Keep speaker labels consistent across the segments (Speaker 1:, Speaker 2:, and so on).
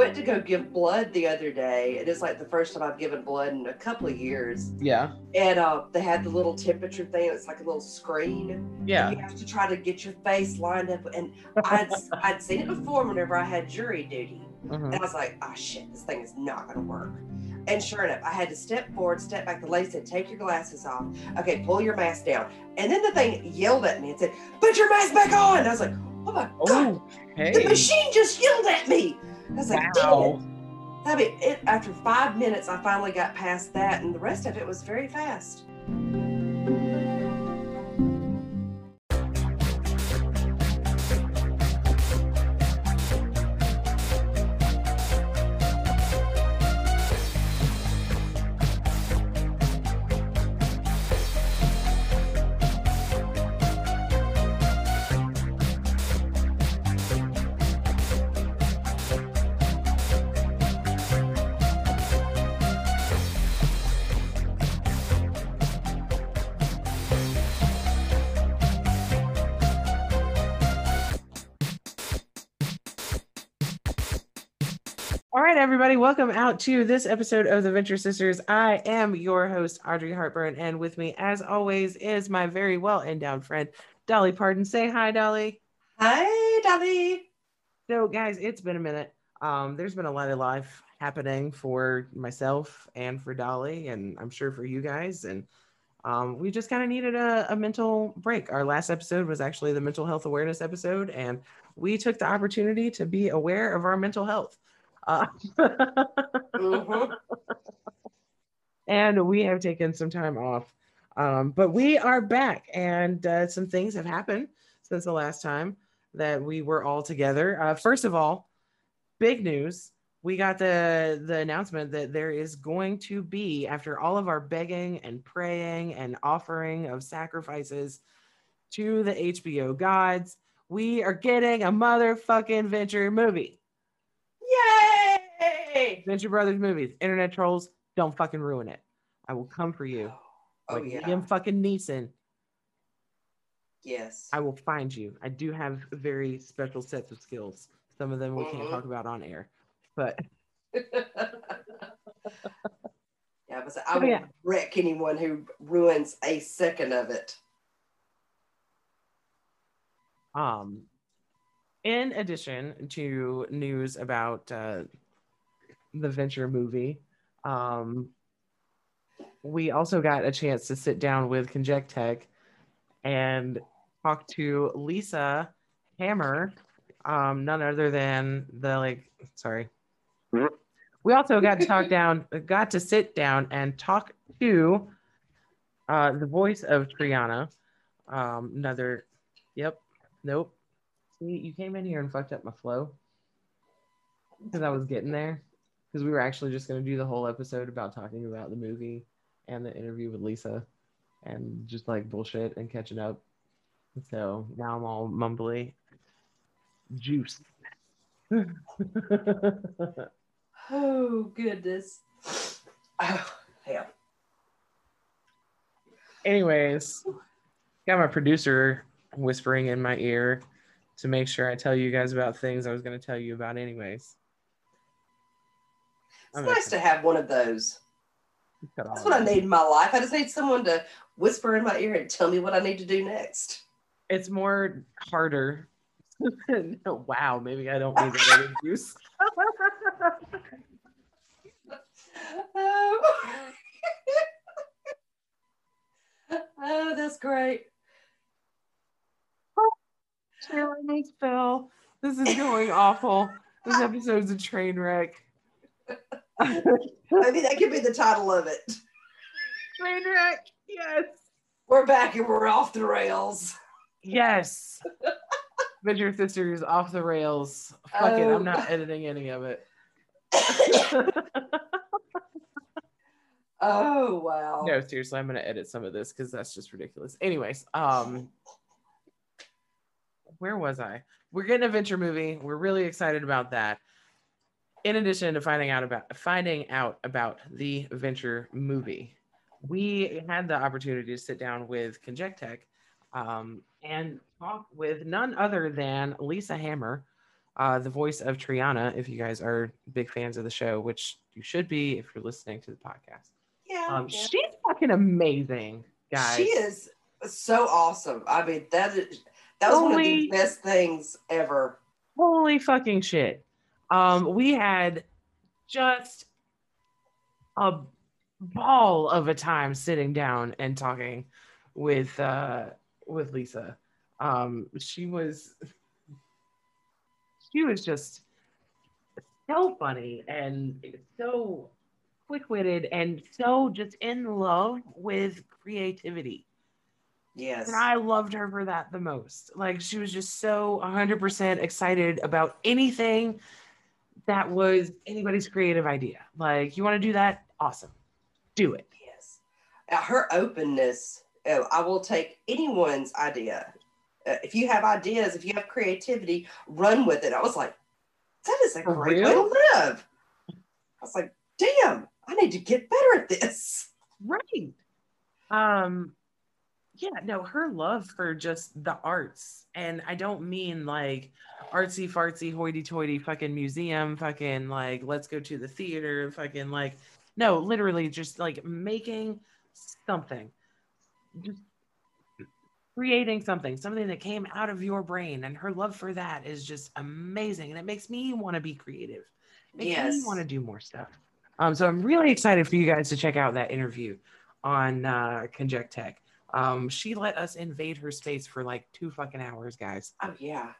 Speaker 1: went to go give blood the other day. And It is like the first time I've given blood in a couple of years.
Speaker 2: Yeah.
Speaker 1: And uh, they had the little temperature thing. It's like a little screen.
Speaker 2: Yeah.
Speaker 1: You have to try to get your face lined up. And I'd, I'd seen it before whenever I had jury duty.
Speaker 2: Mhm.
Speaker 1: And I was like, oh shit, this thing is not going to work. And sure enough, I had to step forward, step back. The lady said, take your glasses off. Okay, pull your mask down. And then the thing yelled at me and said, put your mask back on. And I was like, oh my God, the machine just yelled at me. I was like.
Speaker 2: Wow.
Speaker 1: I mean, it, after five minutes, I finally got past that, and the rest of it was very fast.
Speaker 2: Welcome out to this episode of the Venture Sisters. I am your host, Audrey Hartburn, and with me, as always, is my very well endowed friend, Dolly Pardon. Say hi, Dolly.
Speaker 1: Hi, Dolly.
Speaker 2: So, guys, it's been a minute. Um, there's been a lot of life happening for myself and for Dolly, and I'm sure for you guys. And um, we just kind of needed a, a mental break. Our last episode was actually the mental health awareness episode, and we took the opportunity to be aware of our mental health. Uh,
Speaker 1: Mhm.
Speaker 2: and we have taken some time off. Um, but we are back, and uh, some things have happened since the last time that we were all together. Uh, first of all, big news: we got the the announcement that there is going to be, after all of our begging and praying and offering of sacrifices to the HBO gods, we are getting a motherfucking venture movie.
Speaker 1: Yay!
Speaker 2: Venture Brothers movies. Internet trolls, don't fucking ruin it. I will come for you.
Speaker 1: Oh,
Speaker 2: like
Speaker 1: yeah.
Speaker 2: Liam fucking Neeson.
Speaker 1: Yes.
Speaker 2: I will find you. I do have very special sets of skills. Some of them we can't
Speaker 1: Mhm.
Speaker 2: talk about on air. But
Speaker 1: yeah, but I
Speaker 2: Oh,
Speaker 1: would
Speaker 2: yeah.
Speaker 1: wreck anyone who ruins a second of it.
Speaker 2: um in addition to news about uh the venture movie, um we also got a chance to sit down with Conjectech and talk to Lisa Hammer, um, none other than the like, sorry. We also got to talk down, got to sit down and talk to uh, the voice of Triana. Um, another, yep, nope. See, you came in here and fucked up my flow because I was getting there. Because we were actually just going to do the whole episode about talking about the movie and the interview with Lisa and just like bullshit and catching up. So now I'm all mumbly. Juice.
Speaker 1: Oh goodness. Oh hell.
Speaker 2: Anyways, got my producer whispering in my ear to make sure I tell you guys about things I was going to tell you about, anyways.
Speaker 1: It's nice to have one of those. That's what I need in my life. I just need someone to whisper in my ear and tell me what I need to do next.
Speaker 2: It's more harder. wow, maybe I don't need that other juice.
Speaker 1: Oh. oh, that's great.
Speaker 2: Jeremy fell. This is going awful. This episode's a train wreck.
Speaker 1: Maybe that could be the title of it.
Speaker 2: train wreck. Yes.
Speaker 1: We're back and we're off the rails.
Speaker 2: Yes. Venture Sisters off the rails. Fuck it.
Speaker 1: Oh.
Speaker 2: I'm not editing any of it.
Speaker 1: oh wow.
Speaker 2: no, seriously, I'm gonna edit some of this because that's just ridiculous. Anyways, um, where was I? We're getting a venture movie. We're really excited about that. In addition to finding out about finding out about the venture movie, we had the opportunity to sit down with Conjectech um, and talk with none other than Lisa Hammer, uh, the voice of Triana, if you guys are big fans of the show, which you should be if you're listening to the podcast.
Speaker 1: Yeah,
Speaker 2: Um,
Speaker 1: yeah.
Speaker 2: She's fucking amazing, guys.
Speaker 1: She is so awesome. I mean, that is that was one of the best things ever.
Speaker 2: Holy fucking shit. Um, we had just a ball of a time sitting down and talking with uh with Lisa. Um, she was she was just so funny and so quick-witted and so just in love with creativity.
Speaker 1: Yes.
Speaker 2: And I loved her for that the most. Like she was just so 100% excited about anything that was anybody's creative idea. Like you want to do that? Awesome. Do it.
Speaker 1: Yes. Uh, her openness, uh, I will take anyone's idea. Uh, if you have ideas, if you have creativity, run with it. I was like, that is a
Speaker 2: For
Speaker 1: great way to live. I was like, damn, I need to get better at this.
Speaker 2: Right. Um yeah, no, her love for just the arts. And I don't mean like artsy fartsy hoity toity fucking museum, fucking like let's go to the theater, fucking like no, literally just like making something. Just creating something, something that came out of your brain. And her love for that is just amazing. And it makes me want to be creative. Makes me want to do more stuff. Um, so I'm really excited for you guys to check out that interview on uh, Conject Tech. Um, she let us invade her space for like two fucking hours, guys.
Speaker 1: Oh, yeah.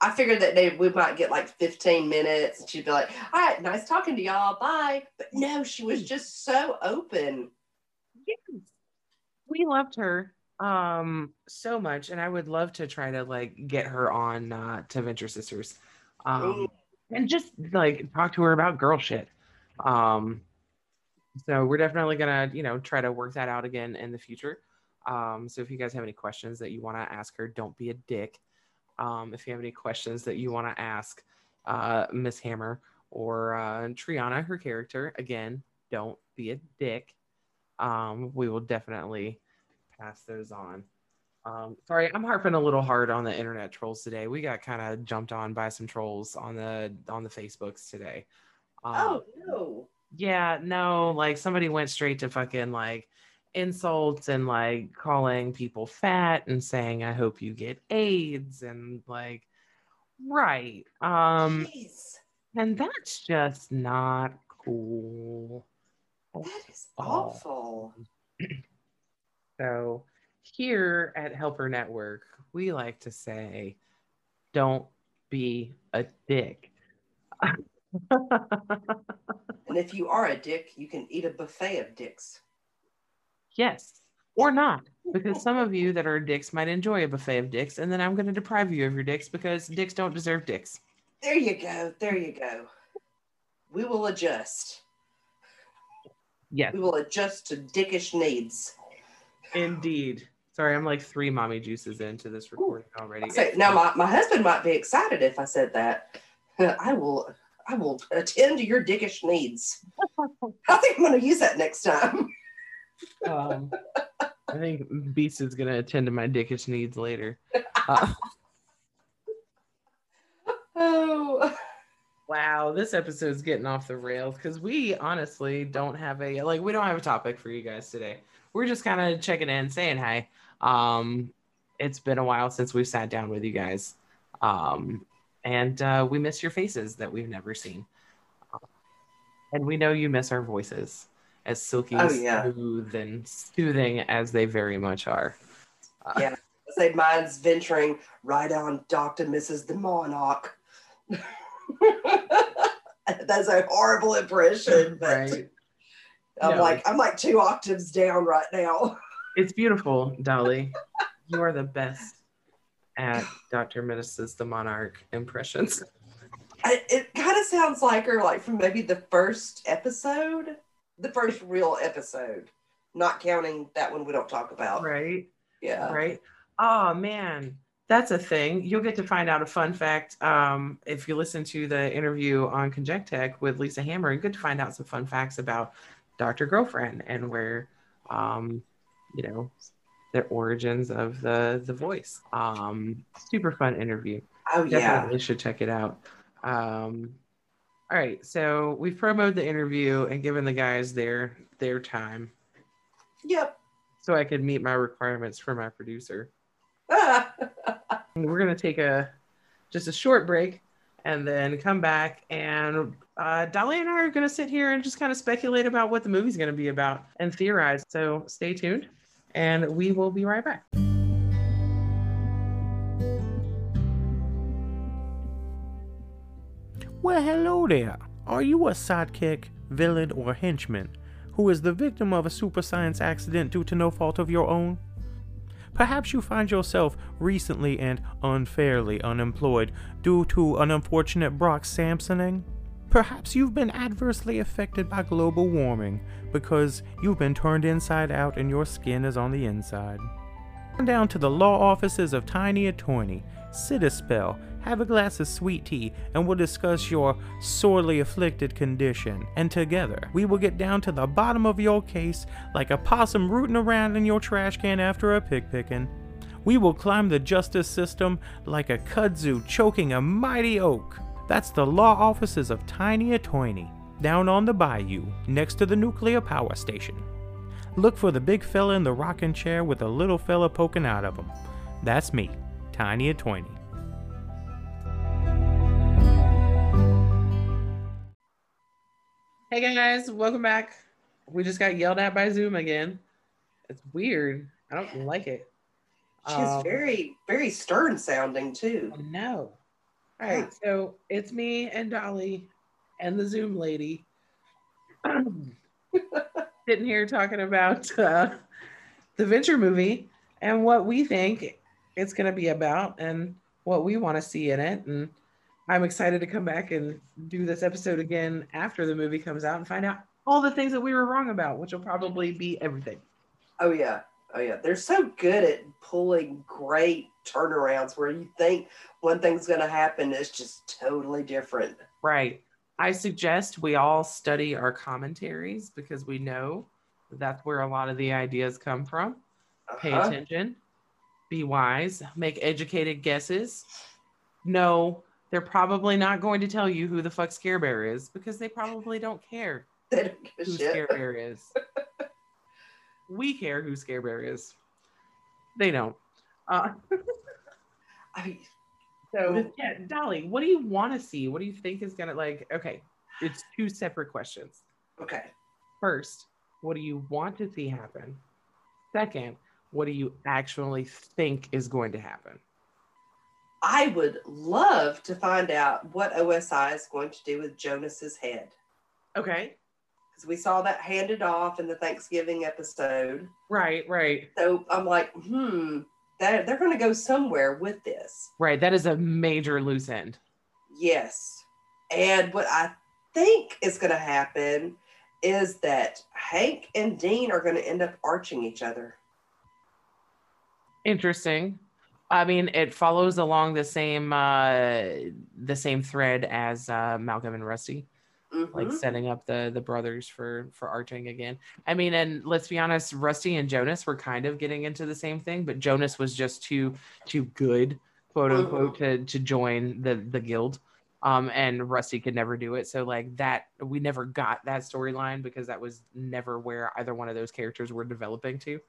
Speaker 1: I figured that they, we might get like 15 minutes and she'd be like, all right, nice talking to y'all. Bye. But no, she was just so open.
Speaker 2: Yes. We loved her um so much, and I would love to try to like get her on uh, to Venture Sisters, um, and just like talk to her about girl shit. Um, so we're definitely gonna you know try to work that out again in the future. Um, so if you guys have any questions that you want to ask her, don't be a dick. Um, if you have any questions that you want to ask uh, Miss Hammer or uh, Triana, her character, again, don't be a dick. Um, we will definitely pass those on. Um, sorry, I'm harping a little hard on the internet trolls today. We got kind of jumped on by some trolls on the on the Facebooks today. Um,
Speaker 1: Oh, no.
Speaker 2: yeah, no, like somebody went straight to fucking like insults and like calling people fat and saying I hope you get AIDS and like right. Um
Speaker 1: Jeez.
Speaker 2: and that's just not cool.
Speaker 1: That is awful.
Speaker 2: So here at Helper Network, we like to say don't be a dick.
Speaker 1: And if you are a dick, you can eat a buffet of dicks.
Speaker 2: Yes, or not, because some of you that are dicks might enjoy a buffet of dicks, and then I'm going to deprive you of your dicks because dicks don't deserve dicks.
Speaker 1: There you go. There you go. We will adjust.
Speaker 2: Yes,
Speaker 1: We will adjust to dickish needs.
Speaker 2: indeed. Sorry, I'm like three mommy juices into this recording already.
Speaker 1: So now my, my husband might be excited if I said that. I will I will attend to your dickish needs. I think I'm gonna use that next time.
Speaker 2: Um, I think Beast is going to attend to my dickish needs later. Uh,
Speaker 1: Oh
Speaker 2: Wow, this episode's getting off the rails because we honestly don't have a like we don't have a topic for you guys today. We're just kind of checking in, saying hi. Um, it's been a while since we've sat down with you guys, um, and uh, we miss your faces that we've never seen, and we know you miss our voices, as silky,
Speaker 1: Oh, yeah.
Speaker 2: smooth, and soothing as they very much are. Uh,
Speaker 1: Yeah. say mine's venturing right on Dr. Mrs. the Monarch. That's a horrible impression, but
Speaker 2: right.
Speaker 1: I'm
Speaker 2: No.
Speaker 1: like I'm like two octaves down right now.
Speaker 2: It's beautiful, Dolly. you are the best at Dr. Mrs. the Monarch impressions.
Speaker 1: I, it kind of sounds like her, like from maybe the first episode, the first real episode, not counting that one we don't talk about.
Speaker 2: Right,
Speaker 1: Yeah.
Speaker 2: right. Oh man, that's a thing. You'll get to find out a fun fact um, if you listen to the interview on Conjectech with Lisa Hammer. You get to find out some fun facts about Dr. Girlfriend and where, um, you know, the origins of the the voice. Um, super fun interview.
Speaker 1: Oh yeah.
Speaker 2: definitely should check it out. Um, all right, so we've promoted the interview and given the guys their their time,
Speaker 1: Yep.
Speaker 2: so I could meet my requirements for my producer. We're gonna take a just a short break and then come back and uh, Dolly and I are gonna sit here and just kind of speculate about what the movie's gonna be about and theorize. So stay tuned, and we will be right back.
Speaker 3: Well, hello there. Are you a sidekick, villain, or henchman who is the victim of a super science accident due to no fault of your own? Perhaps you find yourself recently and unfairly unemployed due to an unfortunate Brock Samsoning? Perhaps you've been adversely affected by global warming because you've been turned inside out and your skin is on the inside. Come down to the law offices of Tiny Attorney, sit a spell, have a glass of sweet tea, and we'll discuss your sorely afflicted condition. And together, we will get down to the bottom of your case like a possum rooting around in your trash can after a pig picking. We will climb the justice system like a kudzu choking a mighty oak. That's the law offices of Tiny Attorney, down on the bayou, next to the nuclear power station. Look for the big fella in the rocking chair with the little fella poking out of him. That's me, Tiny Attorney.
Speaker 2: Hey guys, welcome back. We just got yelled at by Zoom again. It's weird. I don't like it.
Speaker 1: She's
Speaker 2: Um,
Speaker 1: very, very stern sounding too.
Speaker 2: No. All right, so it's me and Dolly and the Zoom lady sitting here talking about uh, the Venture movie and what we think it's going to be about and what we want to see in it. And I'm excited to come back and do this episode again after the movie comes out and find out all the things that we were wrong about, which will probably be everything.
Speaker 1: Oh yeah. Oh yeah. They're so good at pulling great turnarounds where you think one thing's gonna happen, it's just totally different.
Speaker 2: Right. I suggest we all study our commentaries because we know that's where a lot of the ideas come from. Pay
Speaker 1: Uh-huh.
Speaker 2: attention, be wise, make educated guesses. No, they're probably not going to tell you who the fuck Scare Bear is because they probably don't care
Speaker 1: They don't give
Speaker 2: who
Speaker 1: shit.
Speaker 2: Scare Bear is. we care who Scare Bear is. They don't. Uh,
Speaker 1: I mean,
Speaker 2: So yeah, Dolly, what do you want to see? What do you think is gonna like? Okay, it's two separate questions.
Speaker 1: okay.
Speaker 2: First, what do you want to see happen? Second, what do you actually think is going to happen?
Speaker 1: I would love to find out what OSI is going to do with Jonas's head.
Speaker 2: Okay,
Speaker 1: Because we saw that handed off in the Thanksgiving episode.
Speaker 2: right, right,
Speaker 1: So I'm like, hmm, that they're gonna go somewhere with this.
Speaker 2: right. That is a major loose end.
Speaker 1: Yes. And what I think is going to happen is that Hank and Dean are going to end up arching each other.
Speaker 2: Interesting. I mean, it follows along the same uh the same thread as uh, Malcolm and Rusty. like
Speaker 1: Mhm.
Speaker 2: setting up the the brothers for for arching again. I mean, and let's be honest, Rusty and Jonas were kind of getting into the same thing, but Jonas was just too too good, quote unquote, to to join the the guild. Um, and Rusty could never do it. So like that, we never got that storyline because that was never where either one of those characters were developing to.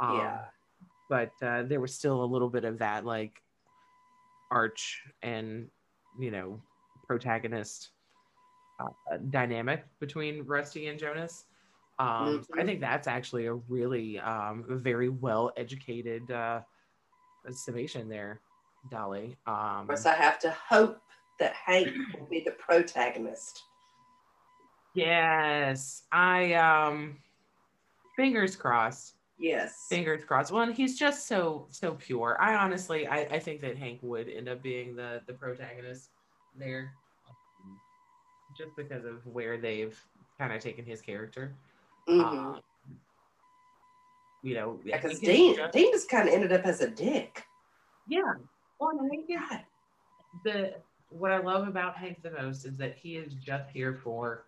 Speaker 2: Um,
Speaker 1: Yeah.
Speaker 2: But uh, there was still a little bit of that like arch and you know protagonist uh, dynamic between Rusty and Jonas. Um, so I think that's actually a really um, very well educated uh, summation there, Dolly. Um,
Speaker 1: Of course, I have to hope that Hank will be the protagonist.
Speaker 2: yes, I um, fingers crossed.
Speaker 1: Yes.
Speaker 2: Fingers crossed. Well, and he's just so so pure. I honestly, I, I think that Hank would end up being the the protagonist there, just because of where they've kind of taken his character.
Speaker 1: Mm-hmm.
Speaker 2: Um, you know,
Speaker 1: Because
Speaker 2: it's
Speaker 1: Dean,
Speaker 2: just-
Speaker 1: Dean just kind of ended up as a dick.
Speaker 2: yeah. Well, I think it's
Speaker 1: God.
Speaker 2: the what I love about Hank the most is that he is just here for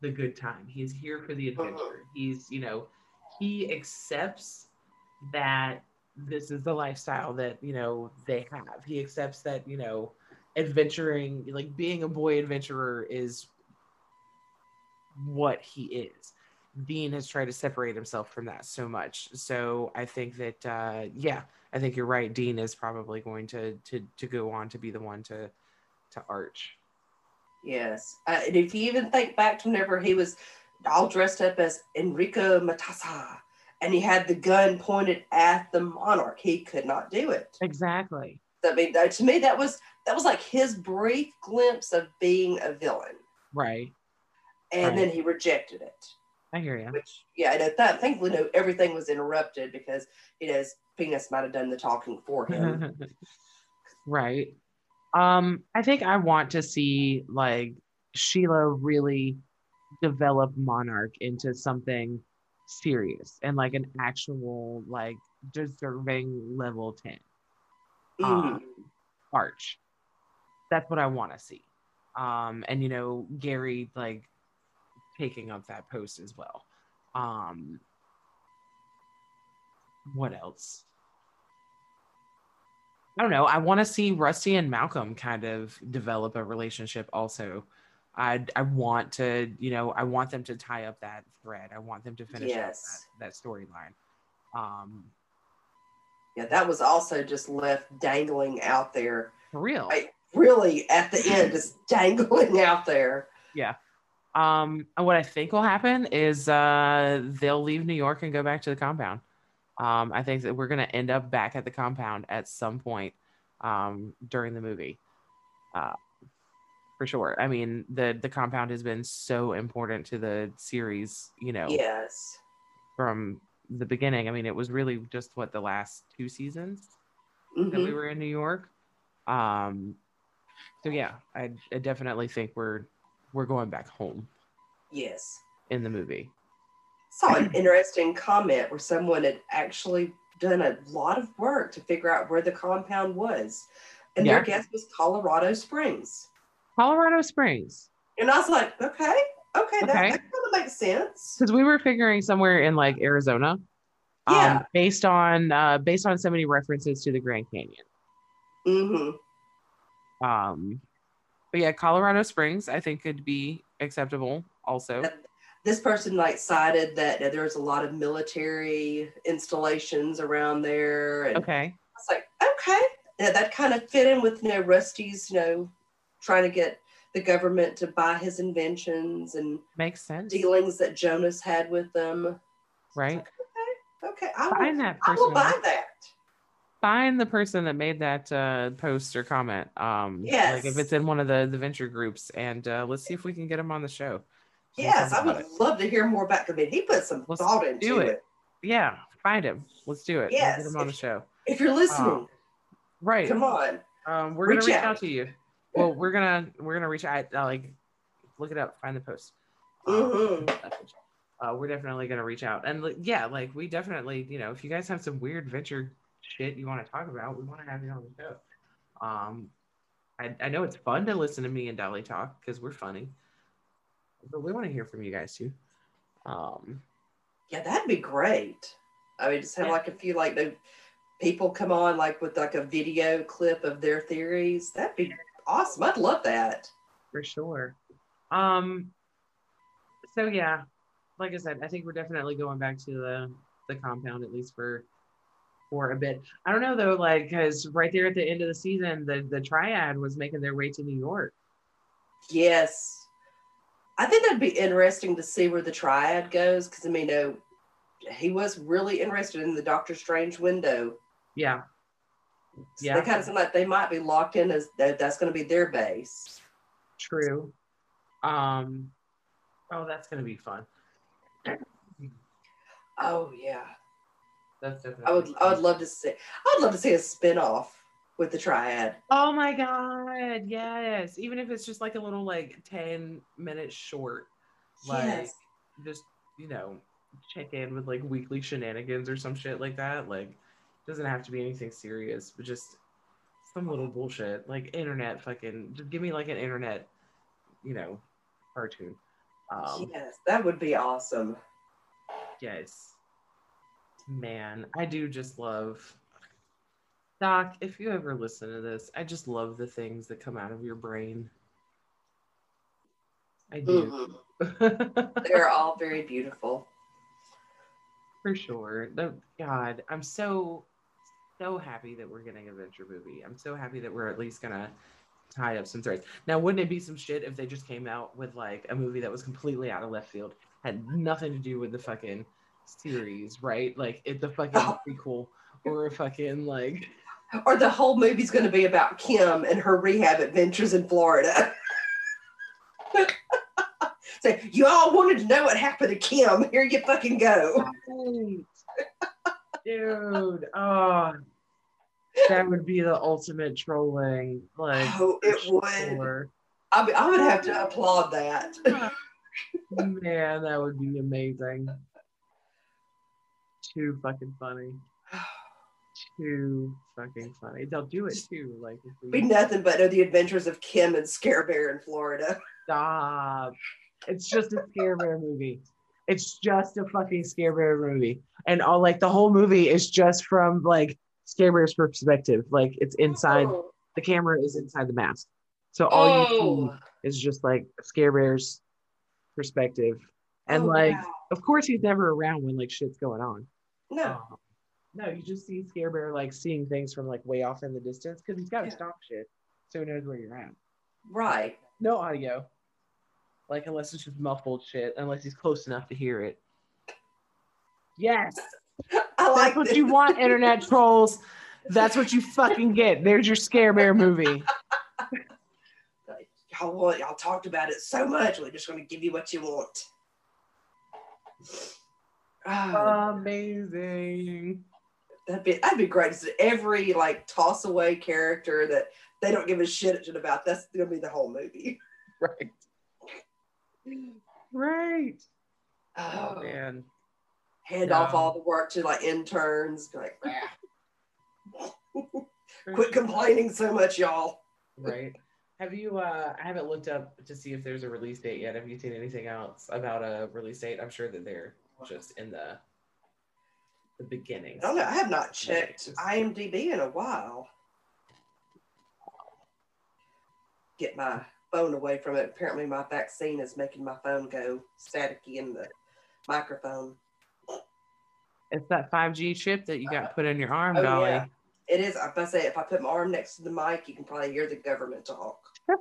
Speaker 2: the good time. He's here for the adventure. He's, you know, he accepts that this is the lifestyle that you know they have. He accepts that you know adventuring, like being a boy adventurer, is what he is. Dean has tried to separate himself from that so much. So I think that uh, yeah, I think you're right. Dean is probably going to to to go on to be the one to to arch.
Speaker 1: Yes. Uh, and if you even think back to whenever he was all dressed up as Enrico Matassa and he had the gun pointed at the monarch, he could not do it.
Speaker 2: Exactly.
Speaker 1: I mean, that, to me, that was that was like his brief glimpse of being a villain,
Speaker 2: Right.
Speaker 1: and
Speaker 2: Right.
Speaker 1: then he rejected it.
Speaker 2: I hear you.
Speaker 1: Which, yeah, and at that, thankfully, no, everything was interrupted because you know his penis might have done the talking for him.
Speaker 2: right. Um, I think I want to see like Sheila really develop Monarch into something serious and like an actual like deserving level 10
Speaker 1: Mhm.
Speaker 2: um, arch. That's what I want to see. Um, and you know, Gary like taking up that post as well. Um, what else? I don't know. I want to see Rusty and Malcolm kind of develop a relationship also. I I want to, you know, I want them to tie up that thread. I want them to finish
Speaker 1: Yes.
Speaker 2: that, that storyline. Um,
Speaker 1: Yeah, that was also just left dangling out there.
Speaker 2: for real.
Speaker 1: I- Really, at the end, just dangling out there. Yeah.
Speaker 2: Um, and what I think will happen is uh, they'll leave New York and go back to the compound. Um, I think that we're gonna end up back at the compound at some point um, during the movie, uh, for sure. I mean, the the compound has been so important to the series, you know,
Speaker 1: Yes.
Speaker 2: from the beginning. I mean, it was really just what the last two seasons that we
Speaker 1: Mhm.
Speaker 2: were in New York. Um, so yeah, I, I definitely think we're we're going back home
Speaker 1: Yes.
Speaker 2: in the movie.
Speaker 1: Saw an interesting comment where someone had actually done a lot of work to figure out where the compound was. And
Speaker 2: Yeah.
Speaker 1: their guess was Colorado Springs.
Speaker 2: Colorado Springs,
Speaker 1: And I was like, okay, okay, that,
Speaker 2: Okay.
Speaker 1: that kind of makes sense.
Speaker 2: because we were figuring somewhere in like Arizona, um,
Speaker 1: Yeah.
Speaker 2: based on uh, based on so many references to the Grand Canyon.
Speaker 1: hmm
Speaker 2: Um, but yeah, Colorado Springs, I think could be acceptable also.
Speaker 1: This person like cited that uh, there's a lot of military installations around there. And
Speaker 2: Okay,
Speaker 1: I was like, okay. Yeah, that kind of fit in with, you know, Rusty's, you know, trying to get the government to buy his inventions and
Speaker 2: makes sense,
Speaker 1: dealings that Jonas had with them.
Speaker 2: right?
Speaker 1: Okay, I will,
Speaker 2: Find that
Speaker 1: I will
Speaker 2: person.
Speaker 1: buy that.
Speaker 2: Find the person that made that uh, post or comment. Um,
Speaker 1: Yes.
Speaker 2: like if it's in one of the the venture groups, and uh, let's see if we can get him on the show. We'll
Speaker 1: Yes, I would
Speaker 2: it.
Speaker 1: love to hear more about. I mean, he put some
Speaker 2: Let's
Speaker 1: thought into
Speaker 2: do
Speaker 1: it.
Speaker 2: it. Yeah, find him. Let's do it.
Speaker 1: Yes,
Speaker 2: get him on the
Speaker 1: if-
Speaker 2: show.
Speaker 1: If you're listening,
Speaker 2: Right.
Speaker 1: come on.
Speaker 2: Um, we're gonna
Speaker 1: Reach
Speaker 2: reach
Speaker 1: out.
Speaker 2: out. to you. Well, we're gonna we're gonna reach out. Uh, like, look it up. Find the post. Um,
Speaker 1: Mhm.
Speaker 2: Uh, we're definitely gonna reach out, and like, yeah, like we definitely, you know, if you guys have some weird venture shit you want to talk about, we want to have you on the show. Um, I I know it's fun to listen to me and Dolly talk because we're funny, but we want to hear from you guys too. Um,
Speaker 1: Yeah, that'd be great. I mean, just have
Speaker 2: Yeah.
Speaker 1: like a few like the people come on like with like a video clip of their theories. That'd be awesome. I'd love that.
Speaker 2: for sure. Um, so yeah, like I said, I think we're definitely going back to the the compound at least for for a bit. I don't know though, like because right there at the end of the season, the the triad was making their way to New York.
Speaker 1: Yes. I think that'd be interesting to see where the triad goes because I mean, no, he was really interested in the Doctor Strange window.
Speaker 2: Yeah,
Speaker 1: So
Speaker 2: Yeah.
Speaker 1: They kind of seem like they might be locked in as that, that's going to be their base.
Speaker 2: true. Um, oh, that's gonna be fun.
Speaker 1: Oh yeah,
Speaker 2: That's definitely.
Speaker 1: I would. I would love to see. I'd love to see a spinoff with the triad.
Speaker 2: Oh my god, yes. Even if it's just like a little like 10 minute short. Like
Speaker 1: Yes.
Speaker 2: just, you know, check in with like weekly shenanigans or some shit like that. Like doesn't have to be anything serious, but just some little bullshit. Like internet fucking just give me like an internet, you know, cartoon. Um
Speaker 1: yes, that would be awesome.
Speaker 2: yes. Man, I do just love Doc, if you ever listen to this, I just love the things that come out of your brain. I do.
Speaker 1: Mhm. They're all very beautiful.
Speaker 2: For sure. The, God, I'm so, so happy that we're getting a venture movie. I'm so happy that we're at least gonna tie up some threads. Now, wouldn't it be some shit if they just came out with like a movie that was completely out of left field, had nothing to do with the fucking series, right? Like it's a fucking
Speaker 1: Oh.
Speaker 2: prequel or a fucking like
Speaker 1: Or the whole movie's going to be about Kim and her rehab adventures in Florida. so you all wanted to know what happened to Kim. Here you fucking go.
Speaker 2: Dude, oh, that would be the ultimate trolling. Like,
Speaker 1: Oh, it
Speaker 2: for
Speaker 1: would. I mean, I would have to applaud that.
Speaker 2: Man, that would be amazing. Too fucking funny. Too fucking funny. They'll do it too. Like, if
Speaker 1: be nothing but know the adventures of Kim and Scare Bear in Florida.
Speaker 2: stop. It's just a scare bear movie. It's just a fucking scare bear movie. And all like the whole movie is just from like scare bear's perspective. Like it's inside
Speaker 1: Oh,
Speaker 2: the camera is inside the mask. So all you
Speaker 1: oh,
Speaker 2: see is just like scare bear's perspective. And
Speaker 1: oh,
Speaker 2: like
Speaker 1: wow.
Speaker 2: of course he's never around when like shit's going on.
Speaker 1: no,
Speaker 2: Um, no, you just see Scare Bear like seeing things from like way off in the distance because he's got to
Speaker 1: Yeah.
Speaker 2: stop shit so he knows where you're at.
Speaker 1: right.
Speaker 2: No audio, like unless it's just muffled shit, unless he's close enough to hear it. Yes, that's what
Speaker 1: this.
Speaker 2: you want, internet trolls. That's what you fucking get. There's your Scare Bear movie.
Speaker 1: Y'all, want, y'all talked about it so much. We're just going to give you what you want.
Speaker 2: Amazing.
Speaker 1: that'd be that'd be great. So every like toss away character that they don't give a shit about. That's gonna be the whole movie.
Speaker 2: Right. Right.
Speaker 1: Oh,
Speaker 2: Oh man.
Speaker 1: Hand
Speaker 2: No.
Speaker 1: off all the work to like interns. be Like, "Ah, quit complaining so much, y'all.
Speaker 2: Right. Have you uh I haven't looked up to see if there's a release date yet. Have you seen anything else about a release date? I'm sure that they're just in the the beginnings.
Speaker 1: I don't know. I have not checked IMDb in a while. Get my phone away from it. Apparently, my vaccine is making my phone go staticky in the microphone.
Speaker 2: It's that 5G chip that you got put in your arm,
Speaker 1: Oh,
Speaker 2: Dolly.
Speaker 1: yeah. It is. If I say if I put my arm next to the mic, you can probably hear the government talk.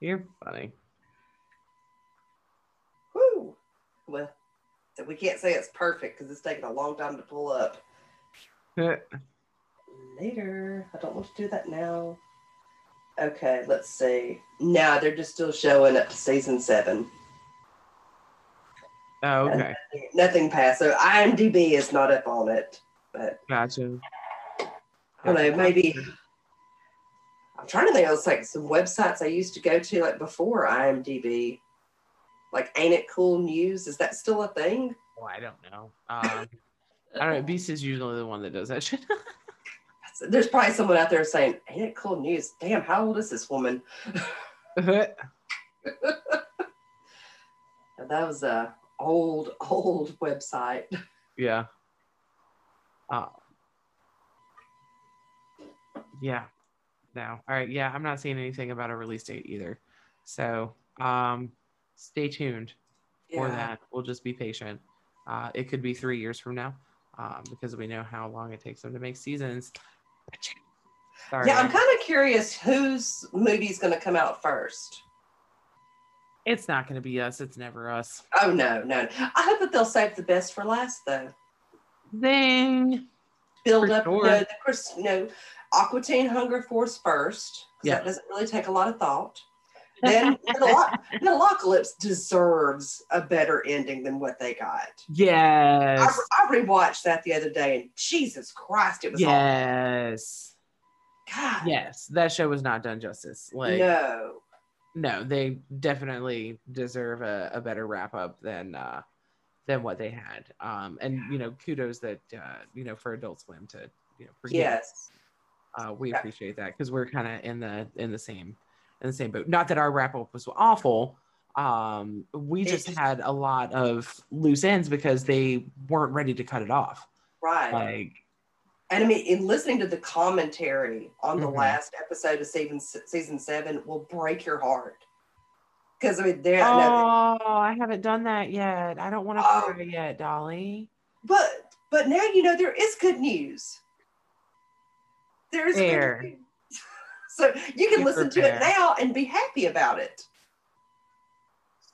Speaker 2: You're funny.
Speaker 1: Woo! Well, so we can't say it's perfect because it's taking a long time to pull up. Later. I don't want to do that now. Okay, let's see. Now they're just still showing up to season seven.
Speaker 2: Oh, okay.
Speaker 1: Nothing passed. So IMDb is not up on it. But
Speaker 2: Gotcha.
Speaker 1: I don't know, maybe I'm trying to think of like some websites I used to go to like before IMDb. Like Ain't It Cool News? Is that still a thing?
Speaker 2: Well, I don't know. Um I don't know. Beast is usually the one that does that shit.
Speaker 1: There's probably someone out there saying, Ain't it cool news? Damn, how old is this woman? That was a old, old website.
Speaker 2: yeah. Uh, yeah. No. All right. Yeah, I'm not seeing anything about a release date either. So um stay tuned for that. We'll just be patient. Uh, it could be three years from now um, because we know how long it takes them to make seasons. Sorry.
Speaker 1: Yeah, I'm kind of curious whose movie's going to come out first.
Speaker 2: It's not going to be us. It's never us.
Speaker 1: Oh, no, no. I hope that they'll save the best for last, though.
Speaker 2: Zing.
Speaker 1: Build
Speaker 2: For
Speaker 1: up,
Speaker 2: sure.
Speaker 1: know, the, Chris- you know, Aqua Teen Hunger Force first,
Speaker 2: Yeah.
Speaker 1: that doesn't really take a lot of thought. Then Metalo- Metalocalypse deserves a better ending than what they got. I,
Speaker 2: Yes.
Speaker 1: I rewatched that the other day, and Jesus Christ, it was
Speaker 2: Yes.
Speaker 1: all God.
Speaker 2: Yes. That show was not done justice. Like, no,
Speaker 1: no.
Speaker 2: they definitely deserve a, a better wrap up than uh, than what they had. Um, and you know, kudos that uh, you know for Adult Swim to you know forgive
Speaker 1: Yes.
Speaker 2: uh, we
Speaker 1: Yeah.
Speaker 2: appreciate that because we're kind of in the in the same in the same boat. Not that our wrap up was awful. Um, we just- had a lot of loose ends because they weren't ready to cut it off.
Speaker 1: Right.
Speaker 2: Like,
Speaker 1: and I mean, in listening to the commentary on the
Speaker 2: Mhm.
Speaker 1: last episode of season season seven will break your heart. Because I mean, there.
Speaker 2: oh,
Speaker 1: no,
Speaker 2: I haven't done that yet. I don't want to
Speaker 1: Oh.
Speaker 2: cry yet, Dolly.
Speaker 1: but but now you know there is good news. There is
Speaker 2: Fair.
Speaker 1: good news. So you can
Speaker 2: Super
Speaker 1: listen to
Speaker 2: fair.
Speaker 1: it now and be happy about it.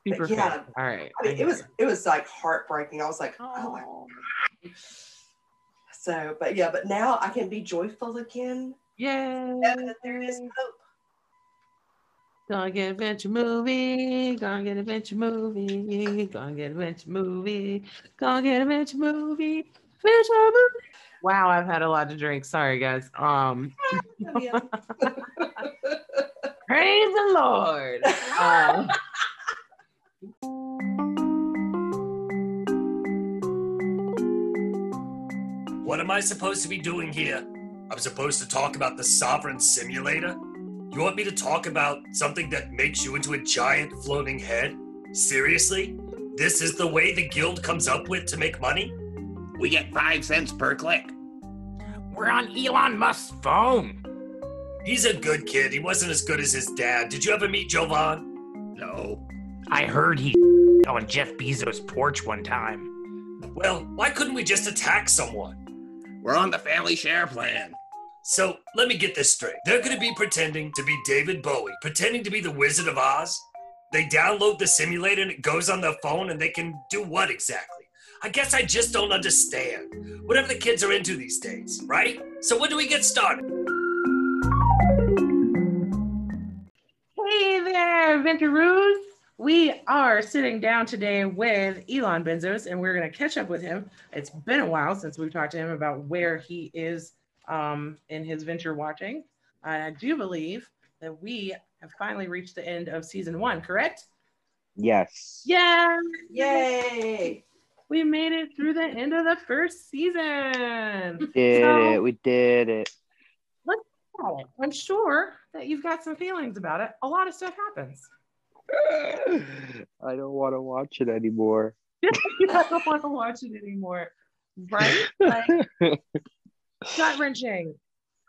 Speaker 2: Super
Speaker 1: yeah.
Speaker 2: fair. All right.
Speaker 1: I mean,
Speaker 2: hear
Speaker 1: it was
Speaker 2: you.
Speaker 1: it was like heartbreaking. I was like, oh my.
Speaker 2: Oh.
Speaker 1: So, but yeah, but now I can be joyful again.
Speaker 2: Yay.
Speaker 1: Know that there is hope.
Speaker 2: Gonna get a adventure movie. Gonna get a adventure movie. Gonna get a adventure movie. Gonna get a adventure movie. Adventure movie. Wow, I've had a lot to drink. Sorry, guys. Um, praise the Lord. Um,
Speaker 4: What am I supposed to be doing here? I'm supposed to talk about the Sovereign Simulator? You want me to talk about something that makes you into a giant floating head? Seriously? This is the way the guild comes up with to make money?
Speaker 5: We get five cents per click.
Speaker 3: We're on Elon Musk's phone.
Speaker 4: He's a good kid. He wasn't as good as his dad. Did you ever meet Jovan?
Speaker 5: No.
Speaker 3: I heard he on Jeff Bezos' porch one time.
Speaker 4: Well, why couldn't we just attack someone?
Speaker 5: We're on the family share plan.
Speaker 4: So let me get this straight. They're going to be pretending to be David Bowie, pretending to be the Wizard of Oz. They download the simulator and it goes on their phone and they can do what exactly? I guess I just don't understand. Whatever the kids are into these days, right? So when do we get started?
Speaker 2: Hey there, Venturoos. We are sitting down today with Elon Benzos, and we're going to catch up with him. It's been a while since we've talked to him about where he is um, in his venture watching. And I do believe that we have finally reached the end of season one, correct?
Speaker 6: Yes.
Speaker 2: Yeah,
Speaker 1: Yay!
Speaker 2: we made it through the end of the first season.
Speaker 6: We did
Speaker 2: So-
Speaker 6: it. We did it. Let's it.
Speaker 2: I'm sure that you've got some feelings about it. A lot of stuff happens.
Speaker 6: I don't want to watch it anymore.
Speaker 2: I don't want to watch it anymore. Right? Like gut wrenching.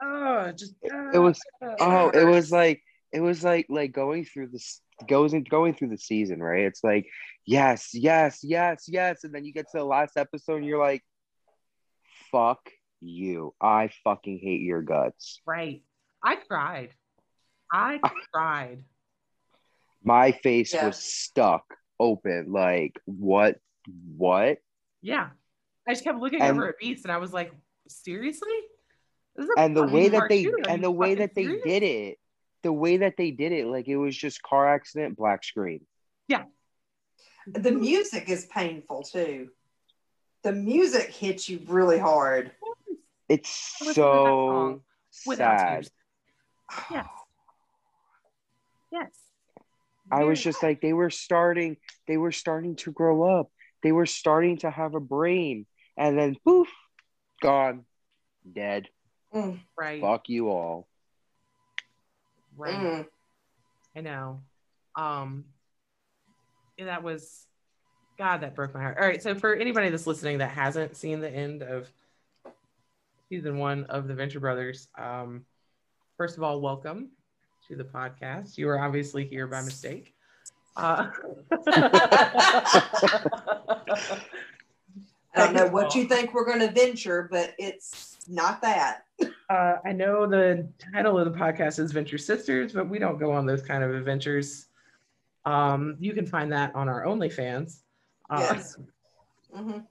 Speaker 2: Oh, just
Speaker 6: It was
Speaker 2: uh,
Speaker 6: oh, it was like it was like like going through this goes and going through the season, right? It's like yes, yes, yes, yes, and then you get to the last episode and you're like, fuck you. I fucking hate your guts.
Speaker 2: right. I cried. I cried.
Speaker 6: My face
Speaker 1: Yeah.
Speaker 6: was stuck open. Like what? What?
Speaker 2: Yeah. I just kept looking
Speaker 6: And-
Speaker 2: over at Beast and I was like, seriously? This is a
Speaker 6: and the way that they
Speaker 2: cartoon.
Speaker 6: And the way
Speaker 2: fucking
Speaker 6: that they did it the way that they did it like it was just car accident black screen Yeah.
Speaker 1: The music is painful too. The music hits you really hard.
Speaker 6: it's
Speaker 2: Listen to that
Speaker 6: so
Speaker 2: Without
Speaker 6: sad.
Speaker 2: Yes. Yes.
Speaker 6: I was just like they were starting they were starting to grow up they were starting to have a brain and then poof gone dead
Speaker 2: right.
Speaker 6: fuck you all
Speaker 2: Right.
Speaker 1: Mm.
Speaker 2: I know. Um that was God, that broke my heart. All right. So for anybody that's listening that hasn't seen the end of season one of the Venture Brothers, um, first of all, welcome to the podcast. You are obviously here by mistake. Uh,
Speaker 1: I don't know what you think we're going to venture, but it's not that.
Speaker 2: Uh, I know the title of the podcast is Venture Sisters, but we don't go on those kind of adventures. Um, you can find that on our OnlyFans. Uh,
Speaker 1: Yes. Mhm.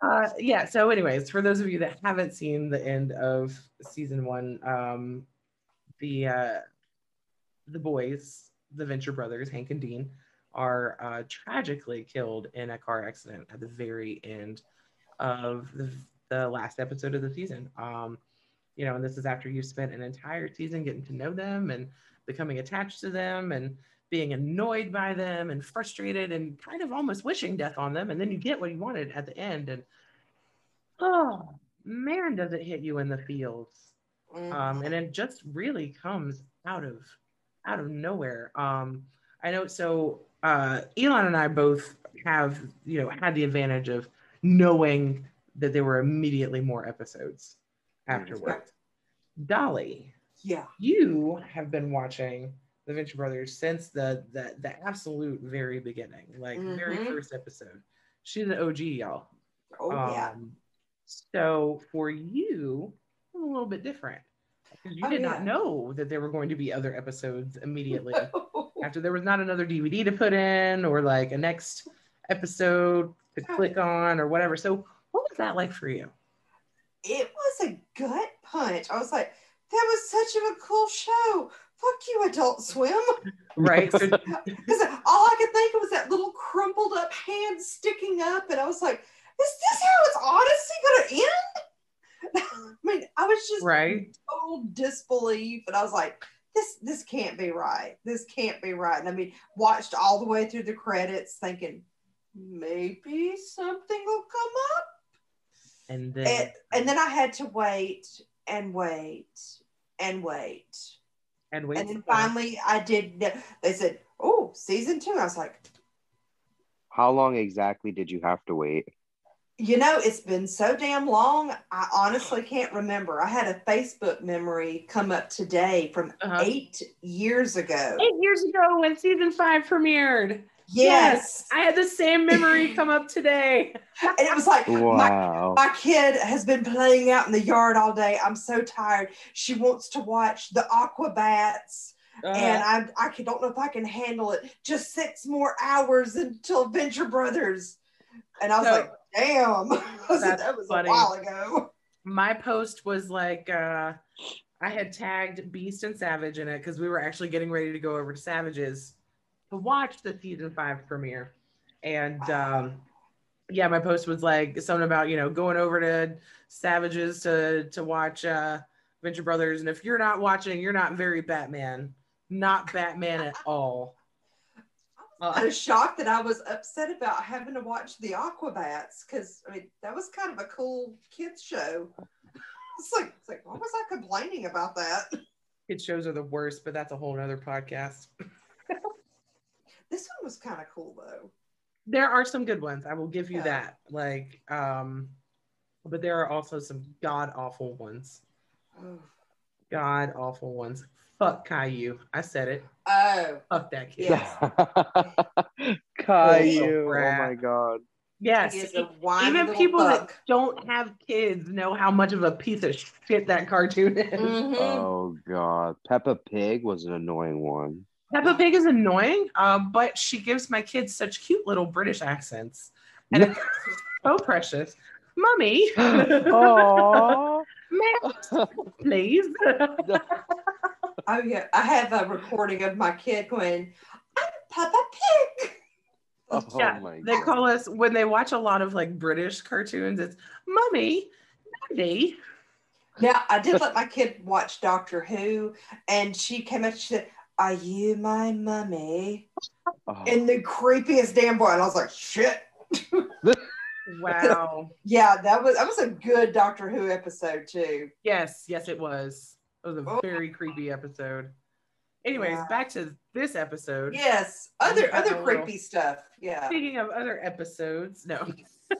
Speaker 2: Uh, yeah. So, anyways, for those of you that haven't seen the end of season one, um, the uh, the boys, the Venture brothers, Hank and Dean, are uh, tragically killed in a car accident at the very end of the, the last episode of the season. Um, you know, and this is after you've spent an entire season getting to know them and becoming attached to them and being annoyed by them and frustrated and kind of almost wishing death on them. And then you get what you wanted at the end. And oh man, does it hit you in the feels.
Speaker 1: Mm.
Speaker 2: Um, and it just really comes out of out of nowhere. Um, I know so uh Elon and I both have, you know, had the advantage of knowing that there were immediately more episodes afterwards. Dolly,
Speaker 1: Yeah.
Speaker 2: you have been watching the Venture Brothers since the the, the absolute very beginning, like very
Speaker 1: Mhm.
Speaker 2: first episode. She's an OG, y'all.
Speaker 1: Oh yeah.
Speaker 2: Um, so for you, a little bit different you
Speaker 1: Oh,
Speaker 2: did
Speaker 1: yeah.
Speaker 2: not know that there were going to be other episodes immediately after there was not another DVD to put in or like a next episode to click on or whatever. So what was that like for you?
Speaker 1: it was a gut punch. I was like, that was such of a cool show. Fuck you, Adult Swim.
Speaker 2: Right. So
Speaker 1: Because all I could think of was that little crumpled up hand sticking up, and I was like, "Is this how it's honestly going to end?" I mean, I was just
Speaker 2: right.
Speaker 1: total disbelief, and I was like, "This, this can't be right. This can't be right." And I mean, watched all the way through the credits, thinking maybe something will come up,
Speaker 2: And then
Speaker 1: and, and then I had to wait and wait and wait.
Speaker 2: and wait.
Speaker 1: And then finally, I did. They said, "Oh, season two. I was like,
Speaker 6: How long exactly did you have to wait?
Speaker 1: You know, it's been so damn long. I honestly can't remember. I had a Facebook memory come up today from
Speaker 2: Uh-huh.
Speaker 1: eight years ago.
Speaker 2: eight years ago when season five premiered.
Speaker 1: Yes.
Speaker 2: I had the same memory come up today.
Speaker 1: And it was like, my,
Speaker 6: Wow.
Speaker 1: my kid has been playing out in the yard all day. I'm so tired. She wants to watch the Aquabats. and
Speaker 2: Uh,
Speaker 1: I, I can- don't know if I can handle it. Just six more hours until Venture Brothers. And I was
Speaker 2: So-
Speaker 1: like, damn. That was
Speaker 2: funny.
Speaker 1: a while ago.
Speaker 2: my post was like uh I had tagged Beast and Savage in it because we were actually getting ready to go over to Savages to watch the season five premiere. And um yeah, my post was like something about, you know, going over to Savages to to watch uh Venture Brothers. And if you're not watching, you're not very Batman. Not Batman at all.
Speaker 1: I was shocked that I was upset about having to watch the Aquabats because I mean that was kind of a cool kids show. It's like, it's like, what was I complaining about that?
Speaker 2: Kid shows are the worst, but that's a whole other podcast.
Speaker 1: This one was kind of cool though.
Speaker 2: there are some good ones i will give you
Speaker 1: Yeah.
Speaker 2: that like um but there are also some god awful ones
Speaker 1: Oh,
Speaker 2: god awful ones fuck caillou i said it
Speaker 1: oh
Speaker 2: fuck that kid
Speaker 1: Yeah.
Speaker 6: Caillou. Oh
Speaker 2: crap.
Speaker 6: my god.
Speaker 2: yes
Speaker 1: he is a whiny
Speaker 2: even
Speaker 1: little
Speaker 2: people that don't have kids know how much of a piece of shit that cartoon is
Speaker 1: Mhm.
Speaker 6: Oh god. Peppa Pig was an annoying one.
Speaker 2: peppa pig is annoying um, but she gives my kids such cute little british accents and it's so precious mummy
Speaker 6: Aww.
Speaker 2: may please
Speaker 1: Oh yeah, I have a recording of my kid going, "I'm Peppa Pig."
Speaker 6: Oh
Speaker 2: yeah,
Speaker 6: my
Speaker 2: they
Speaker 6: god.
Speaker 2: call us when they watch a lot of like British cartoons. It's mummy, daddy.
Speaker 1: Now I did let my kid watch Doctor Who, and she came up. She said, "Are you my mummy?"
Speaker 6: Oh.
Speaker 1: In the creepiest damn boy, and I was like, "Shit."
Speaker 2: Wow.
Speaker 1: Yeah, that was that was a good Doctor Who episode too.
Speaker 2: yes, yes, it was. It was a
Speaker 1: Oh.
Speaker 2: very creepy episode. Anyways,
Speaker 1: Yeah.
Speaker 2: back to this episode.
Speaker 1: Yes, other other
Speaker 2: a little-
Speaker 1: creepy stuff. Yeah.
Speaker 2: Speaking of other episodes, no.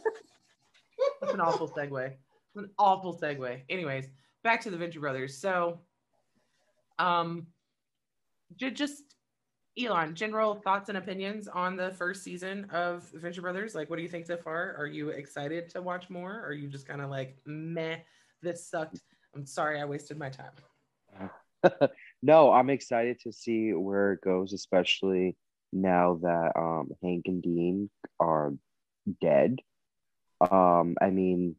Speaker 2: That's an awful segue. An awful segue. Anyways, back to the Venture Brothers. So, um, ju- just Elon, general thoughts and opinions on the first season of Venture Brothers. Like, what do you think so far? Are you excited to watch more? Or are you just kind of like, meh, this sucked. I'm sorry I wasted my time.
Speaker 6: no, I'm excited to see where it goes, especially now that um, Hank and Dean are dead. Um, I mean,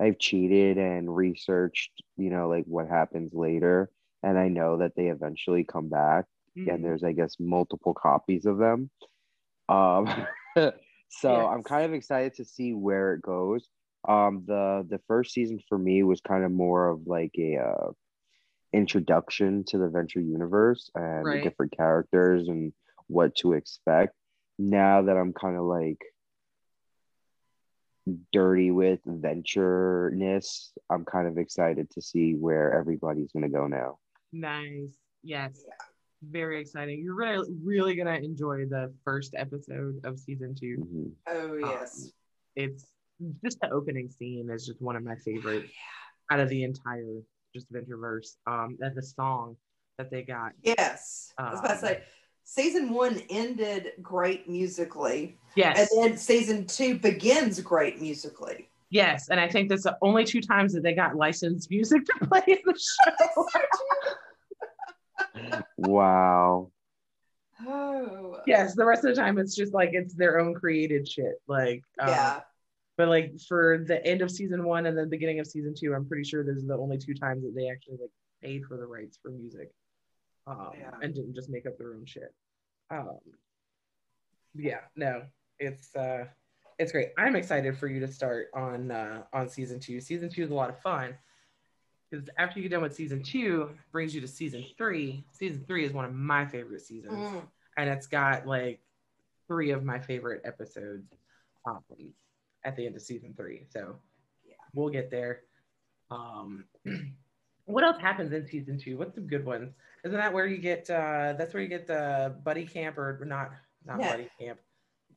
Speaker 6: I've cheated and researched, you know, like what happens later, and I know that they eventually come back,
Speaker 2: Mm-hmm.
Speaker 6: and there's, I guess, multiple copies of them. Um, so I'm kind of excited to see where it goes. Um, the the first season for me was kind of more of like a uh, introduction to the Venture universe and
Speaker 2: Right.
Speaker 6: the different characters and what to expect. Now that I'm kind of like dirty with ventureness, I'm kind of excited to see where everybody's gonna go now.
Speaker 2: Nice. Yes. Very exciting. You're really, really gonna enjoy the first episode of season two.
Speaker 6: Mhm.
Speaker 1: Oh yes.
Speaker 2: it's just the opening scene is just one of my favorite
Speaker 1: Oh,
Speaker 2: out of the entire just Ventureverse. Um, and the song that they got.
Speaker 1: Yes. I was about to
Speaker 2: Um,
Speaker 1: say, season one ended great musically,
Speaker 2: Yes.
Speaker 1: and then season two begins great musically.
Speaker 2: yes, and I think that's the only two times that they got licensed music to play in the show.
Speaker 6: Wow.
Speaker 1: Oh,
Speaker 2: yes, the rest of the time it's just like it's their own created shit. Like, um,
Speaker 1: yeah.
Speaker 2: But like for the end of season one and the beginning of season two, I'm pretty sure those are the only two times that they actually like paid for the rights for music, um,
Speaker 1: Yeah.
Speaker 2: and didn't just make up their own shit. Um, yeah, no, it's uh, it's great. I'm excited for you to start on uh, on season two. Season two is a lot of fun because after you get done with season two, brings you to season three. Season three is one of my favorite seasons
Speaker 1: Mm.
Speaker 2: and it's got like three of my favorite episodes um, at the end of season three. So
Speaker 1: Yeah.
Speaker 2: we'll get there. Um, what else happens in season two? What's some good ones? Isn't that where you get? Uh, that's where you get the buddy camp or not? Not buddy camp.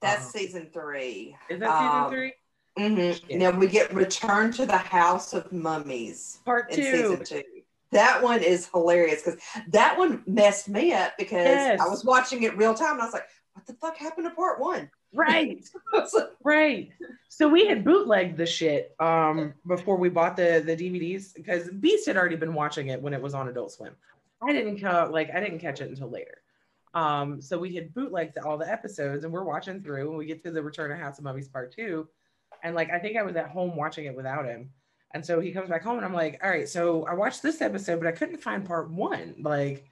Speaker 1: That's
Speaker 2: Um,
Speaker 1: season three.
Speaker 2: Is that season
Speaker 1: Um,
Speaker 2: three?
Speaker 1: Mm-hmm.
Speaker 2: Yeah.
Speaker 1: Now we get Return to the House of Mummies
Speaker 2: Part
Speaker 1: in
Speaker 2: two.
Speaker 1: season two. That one is hilarious because that one messed me up because
Speaker 2: Yes.
Speaker 1: I was watching it real time and I was like, "What the fuck happened to part one?"
Speaker 2: Right.
Speaker 1: I was like,
Speaker 2: Right. So we had bootlegged the shit um before we bought the the DVDs because Beast had already been watching it when it was on Adult Swim. I didn't co- like I didn't catch it until later. Um so we had bootlegged all the episodes and we're watching through and we get to the Return of House of Mummies part 2 and like I think I was at home watching it without him. And so he comes back home and I'm like, "All right, so I watched this episode but I couldn't find part 1. Like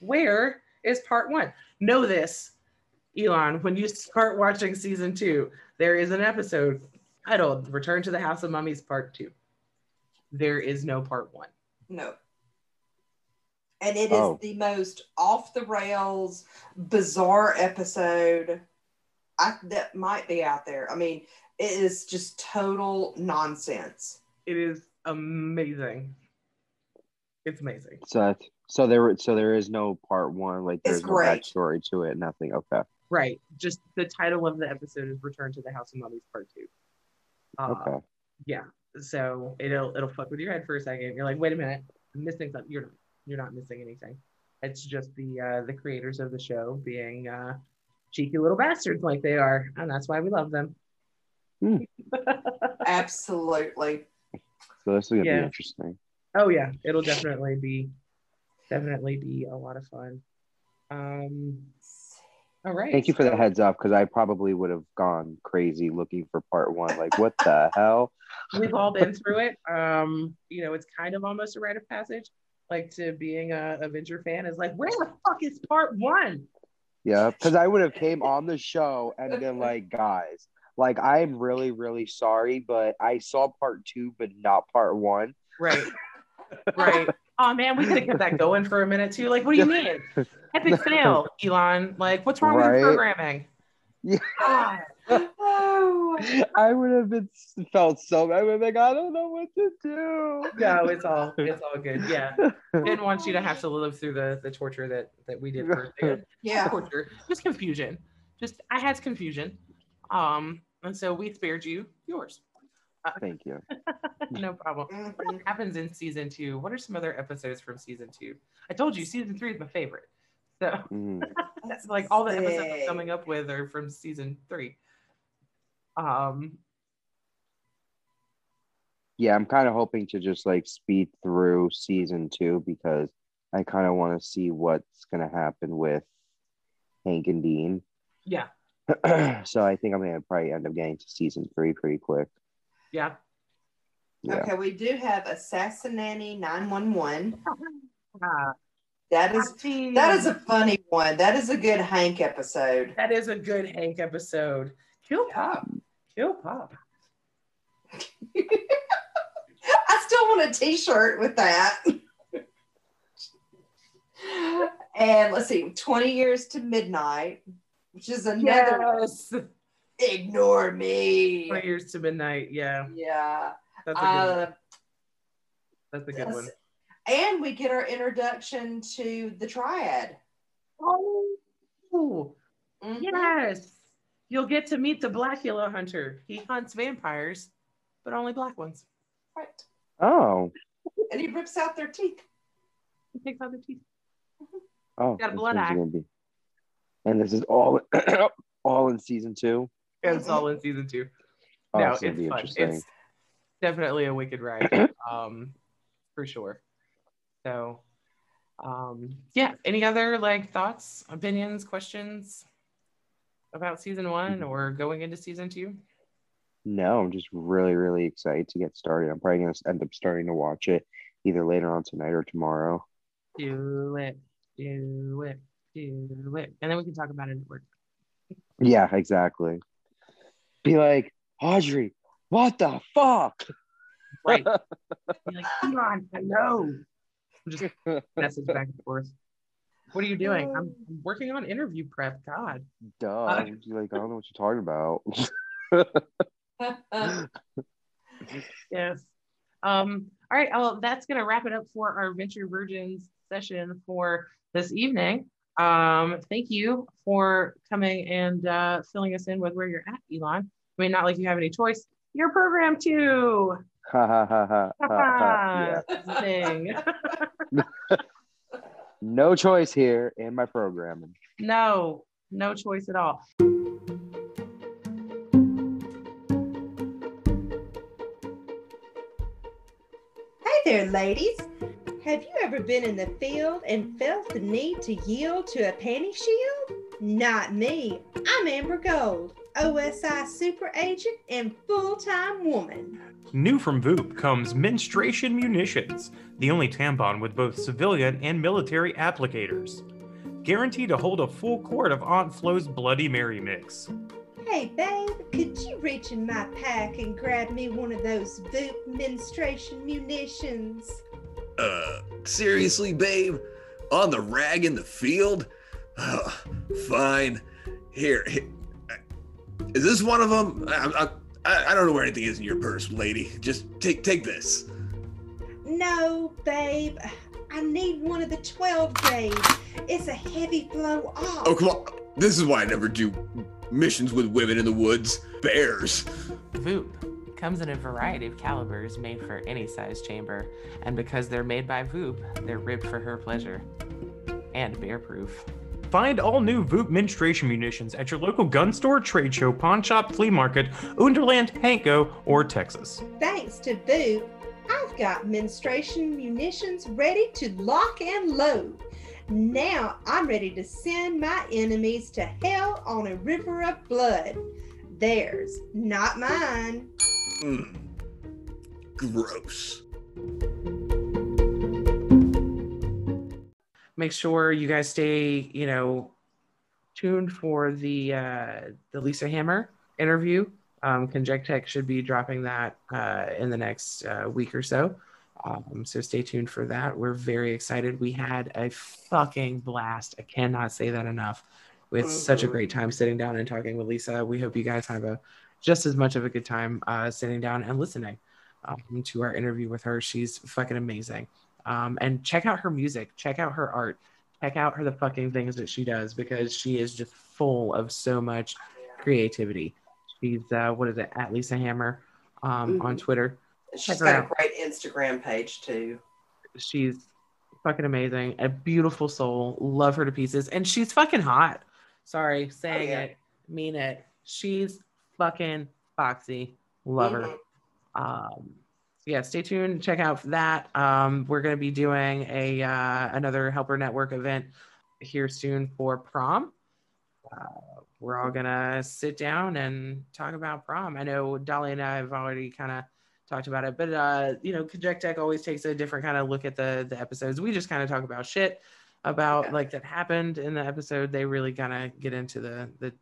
Speaker 2: where is part 1?" Know this Elon, when you start watching season two, there is an episode titled Return to the House of Mummies Part Two. There is no part one.
Speaker 1: no. And it is
Speaker 6: Oh.
Speaker 1: the most off the rails, bizarre episode I, that might be out there. I mean, it is just total nonsense.
Speaker 2: It is amazing. It's amazing.
Speaker 6: So that, so there so there is no part one, like
Speaker 1: It's
Speaker 6: there's no
Speaker 1: great.
Speaker 6: backstory to it, nothing. Okay.
Speaker 2: Right. Just the title of the episode is Return to the House of Mummies Part Two. Uh,
Speaker 6: Okay.
Speaker 2: Yeah. So it'll it'll fuck with your head for a second. You're like, wait a minute, I'm missing something. You're not. You're not missing anything. It's just the uh, the creators of the show being uh, cheeky little bastards like they are, and that's why we love them.
Speaker 6: Hmm.
Speaker 1: Absolutely.
Speaker 6: So this is gonna
Speaker 2: Yeah.
Speaker 6: be interesting.
Speaker 2: Oh yeah, it'll definitely be definitely be a lot of fun. Um all right.
Speaker 6: Thank you for the heads up because I probably would have gone crazy looking for part one. Like, what the hell?
Speaker 2: We've all been through it. Um, you know, it's kind of almost a rite of passage. Like to being a Avenger fan is like, where the fuck is part one?
Speaker 6: Yeah, because I would have came on the show and been like, guys, like I'm really, really sorry, but I saw part two, but not part one.
Speaker 2: Right. Right. Oh man, we could have kept that going for a minute too. Like, what do you mean? Epic fail, Elon. Like, what's wrong with
Speaker 6: Right.
Speaker 2: the programming?
Speaker 6: Yeah.
Speaker 2: God.
Speaker 1: Oh,
Speaker 6: I would have been felt so bad. I would have been like, I don't know what to do.
Speaker 2: No, it's all it's all good. Yeah. Didn't want you to have to live through the the torture that that we did for Dan.
Speaker 1: yeah.
Speaker 2: torture, just confusion. Just I had confusion. Um, and so we spared you yours.
Speaker 6: Thank you.
Speaker 2: no problem. What
Speaker 1: Mhm.
Speaker 2: else happens in season two? What are some other episodes from season two? I told you season three is my favorite. So
Speaker 6: Mhm.
Speaker 2: that's like all the episodes I'm coming up with are from season three. Um,
Speaker 6: Yeah, I'm kind of hoping to just like speed through season two because I kind of want to see what's gonna happen with Hank and Dean.
Speaker 2: yeah,
Speaker 6: so I think I'm gonna probably end up getting to season three pretty quick.
Speaker 2: yeah.
Speaker 6: Yeah.
Speaker 1: Okay, we do have Assassinanny 911. That is that is a funny one. That is a good Hank episode.
Speaker 2: that is a good Hank episode. Kill Pop. Kill Pop.
Speaker 1: I still want a t-shirt with that. and let's see, 20 years to midnight, which is another
Speaker 2: Yes.
Speaker 1: ignore me.
Speaker 2: Twenty years to midnight. Yeah,
Speaker 1: Yeah.
Speaker 2: that's a good. one.
Speaker 1: Uh,
Speaker 2: That's a good one.
Speaker 1: And we get our introduction to the triad.
Speaker 2: Oh,
Speaker 1: Mhm.
Speaker 2: yes. You'll get to meet the Blacula hunter. He hunts vampires, but only black ones.
Speaker 1: Right.
Speaker 6: Oh,
Speaker 1: And he rips out their teeth.
Speaker 2: He takes out their teeth.
Speaker 6: oh,
Speaker 2: Got a blood
Speaker 6: one's
Speaker 2: eye.
Speaker 6: be- And this is all all in season two.
Speaker 2: And it's all in season two.
Speaker 6: Oh,
Speaker 2: no,
Speaker 6: gonna
Speaker 2: it's
Speaker 6: be
Speaker 2: fun.
Speaker 6: interesting.
Speaker 2: It's definitely a wicked ride, um, for sure. So, um, yeah. Any other like thoughts, opinions, questions about season one
Speaker 6: Mm-hmm.
Speaker 2: or going into season two?
Speaker 6: No, I'm just really, really excited to get started. I'm probably gonna end up starting to watch it either later on tonight or tomorrow.
Speaker 2: Do it, do it, do it, and then we can talk about it at work.
Speaker 6: Yeah, exactly. Be like, Audrey, what the fuck?
Speaker 2: Right? Be like, come on, I know. Just message back and forth. What are you doing? I'm I'm working on interview prep. God.
Speaker 6: Duh.
Speaker 2: Uh,
Speaker 6: like, I don't know what you're talking about.
Speaker 2: Yes. Um, all right. Well, that's going to wrap it up for our Venture Virgins session for this evening. Um, thank you for coming and uh, filling us in with where you're at, Elon. I mean, not like you have any choice. You're programmed to.
Speaker 6: Ha ha ha ha ha ha. Yeah.
Speaker 2: That's the thing.
Speaker 6: No choice here in my programming.
Speaker 2: no, no choice at all.
Speaker 7: Hey there, ladies. Have you ever been in the field and felt the need to yield to a panty shield? Not me. I'm Amber Gold, OSI super agent and full time woman.
Speaker 3: New from Voop comes Menstruation Munitions, the only tampon with both civilian and military applicators. Guaranteed to hold a full quart of Aunt Flo's Bloody Mary mix.
Speaker 7: Hey, babe, could you reach in my pack and grab me one of those Voop menstruation munitions?
Speaker 5: Uh, seriously, babe? On the rag in the field? Oh, fine. Here, here. Is this one of them? I, I, I don't know where anything is in your purse, lady. Just take take this.
Speaker 7: No, babe. I need one of the 12 grade. It's a heavy blow off.
Speaker 5: Oh, come on. This is why I never do missions with women in the woods. Bears.
Speaker 2: Voop comes in a variety of calibers made for any size chamber, and because they're made by Voop, they're ribbed for her pleasure and bear proof.
Speaker 3: Find all new Voop menstruation munitions at your local gun store, trade show, pawn shop, flea market, Underland, Hanko, or Texas.
Speaker 7: Thanks to Boo, I've got menstruation munitions ready to lock and load. Now I'm ready to send my enemies to hell on a river of blood. Theirs, not mine.
Speaker 5: Mm. Gross.
Speaker 2: Make sure you guys stay, you know, tuned for the uh, the Lisa Hammer interview. Um, Conjectech should be dropping that uh, in the next uh, week or so. Um, so stay tuned for that. We're very excited. We had a fucking blast. I cannot say that enough. We had such a great time sitting down and talking with Lisa. We hope you guys have a just as much of a good time uh, sitting down and listening um, to our interview with her. She's fucking amazing. Um, and check out her music, check out her art, check out her the fucking things that she does because she is just full of so much creativity. She's uh, what is it at Lisa Hammer um, on
Speaker 1: Mhm.
Speaker 2: Twitter.
Speaker 1: She's
Speaker 2: her
Speaker 1: got a great Instagram page too.
Speaker 2: She's fucking amazing, a beautiful soul. Love her to pieces, and she's fucking hot. Sorry, saying
Speaker 1: yeah.
Speaker 2: it, mean it. She's fucking foxy. Love her.
Speaker 1: Mhm.
Speaker 2: um yeah stay tuned check out that. Um we're going to be doing a uh another helper network event here soon for prom. Uh, we're all gonna sit down and talk about prom. I know dolly and i have already kind of talked about it but uh you know Conject Tech always takes a different kind of look at the the episodes. We just kind of talk about shit about
Speaker 1: Yeah.
Speaker 2: like that happened in the episode. They really kind of get into the the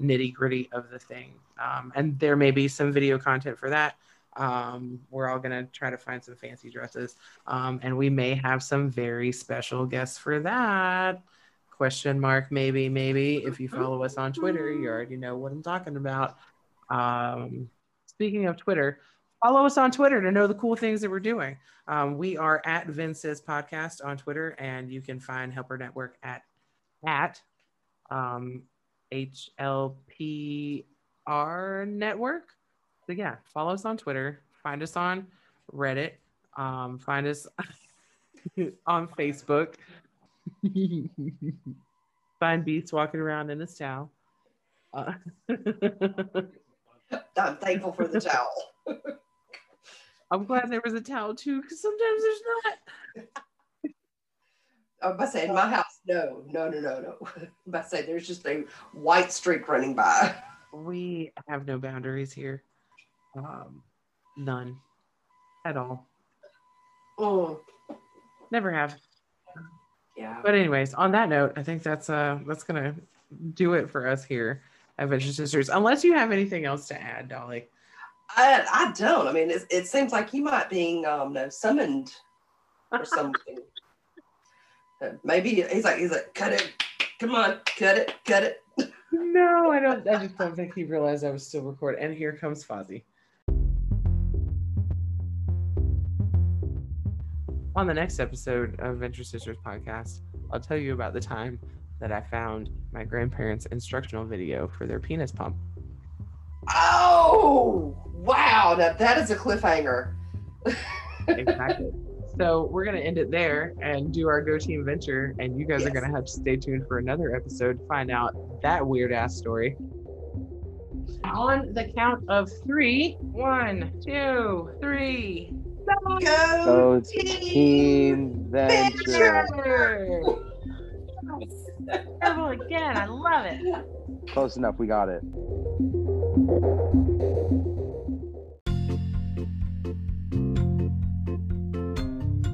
Speaker 2: nitty gritty of the thing. Um and there may be some video content for that um, we're all gonna try to find some fancy dresses, um, and we may have some very special guests for that. Question mark? Maybe, maybe. If you follow us on Twitter, you already know what I'm talking about. Um, speaking of Twitter, follow us on Twitter to know the cool things that we're doing. Um, we are at Vince's podcast on Twitter, and you can find Helper Network at at um, HLPR network. So yeah, follow us on Twitter, find us on Reddit, um, find us on Facebook. find Beast walking around in his towel. Uh,
Speaker 1: I'm thankful for the towel.
Speaker 2: I'm glad there was a towel too, because sometimes there's not.
Speaker 1: I'm about to say in my house, no, no, no, no, no. I'm about to say there's just a white streak running by.
Speaker 2: We have no boundaries here. Um, none at all.
Speaker 1: Oh,
Speaker 2: Never have.
Speaker 1: yeah.
Speaker 2: But anyways, on that note, I think that's uh that's gonna do it for us here at Venture Sisters. Unless you have anything else to add, Dolly.
Speaker 1: I, I don't. I mean, it, it seems like he might being um no, summoned or something. Uh, Maybe he's like he's like cut it, come on, cut it, cut it.
Speaker 2: No, I don't. I just don't think he realized I was still recording. And here comes Fozzie. On the next episode of Venture Sisters podcast, I'll tell you about the time that I found my grandparents' instructional video for their penis pump.
Speaker 1: Oh wow! Now that is a cliffhanger.
Speaker 2: Exactly. so we're gonna end it there and do our Go Team Venture, and you guys are gonna have to stay tuned for another episode to find out that weird ass story. On the count of three, one, two, three.
Speaker 1: Go,
Speaker 6: Go
Speaker 1: team!
Speaker 6: Team Venture.
Speaker 2: Venture! Terrible again. I love it.
Speaker 6: Close enough. We got it.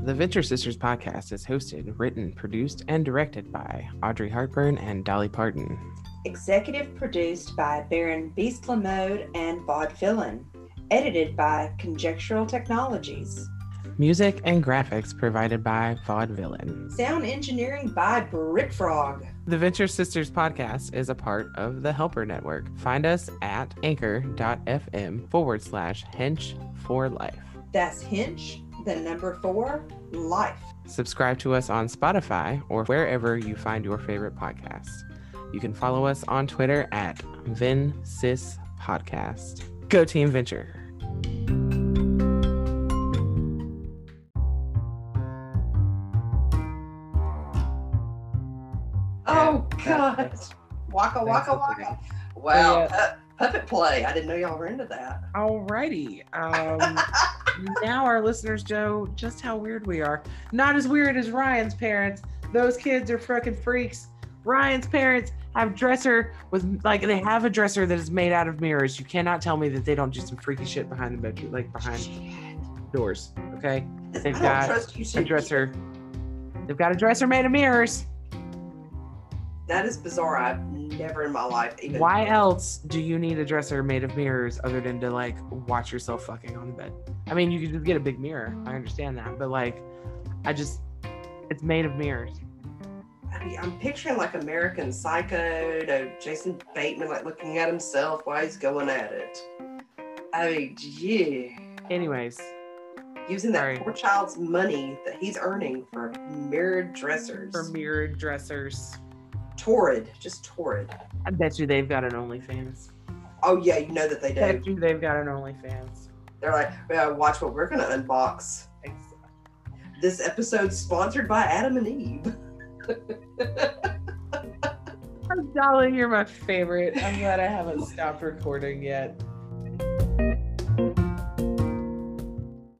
Speaker 2: The Venture Sisters podcast is hosted, written, produced, and directed by Audrey Hartburn and Dolly Parton.
Speaker 7: Executive produced by Baron Beast Mode and Bod Villain. Edited by Conjectural Technologies.
Speaker 2: Music and graphics provided by Vaudevillain.
Speaker 7: Sound engineering by Brick Frog.
Speaker 2: The Venture Sisters podcast is a part of the Helper Network. Find us at anchor.fm forward slash hench for life.
Speaker 7: That's Hinch, the number four, life.
Speaker 2: Subscribe to us on Spotify or wherever you find your favorite podcasts. You can follow us on Twitter at VinSysPodcast. Go Team Venture. Yeah,
Speaker 1: God!
Speaker 2: that's-
Speaker 1: Waka waka waka! Wow,
Speaker 2: yeah.
Speaker 1: pu- puppet play. I didn't know y'all were into that.
Speaker 2: Alrighty. Um, now our listeners know just how weird we are. Not as weird as Ryan's parents. Those kids are fucking freaks. Ryan's parents have dresser with like they have a dresser that is made out of mirrors. You cannot tell me that they don't do some freaky shit behind the bedroom, like behind doors. Okay, They've got
Speaker 1: trust you.
Speaker 2: a dresser. They've got a dresser made of mirrors.
Speaker 1: That is bizarre. I've never in my life even.
Speaker 2: Why else do you need a dresser made of mirrors other than to like watch yourself fucking on the bed? I mean, you could just get a big mirror. I understand that, but like, I just, it's made of mirrors.
Speaker 1: I mean, I'm picturing like American Psycho, no, Jason Bateman like looking at himself while he's going at it. I mean, yeah,
Speaker 2: Anyways,
Speaker 1: using that
Speaker 2: Sorry.
Speaker 1: poor child's money that he's earning for mirrored dressers.
Speaker 2: for mirrored dressers,
Speaker 1: torrid, just torrid.
Speaker 2: I bet you they've got an OnlyFans.
Speaker 1: Oh yeah, you know that they do.
Speaker 2: Bet you they've got an OnlyFans.
Speaker 1: They're like, watch what we're gonna unbox. This episode sponsored by Adam and Eve.
Speaker 2: Darling, you're my favorite. I'm glad I haven't stopped recording yet.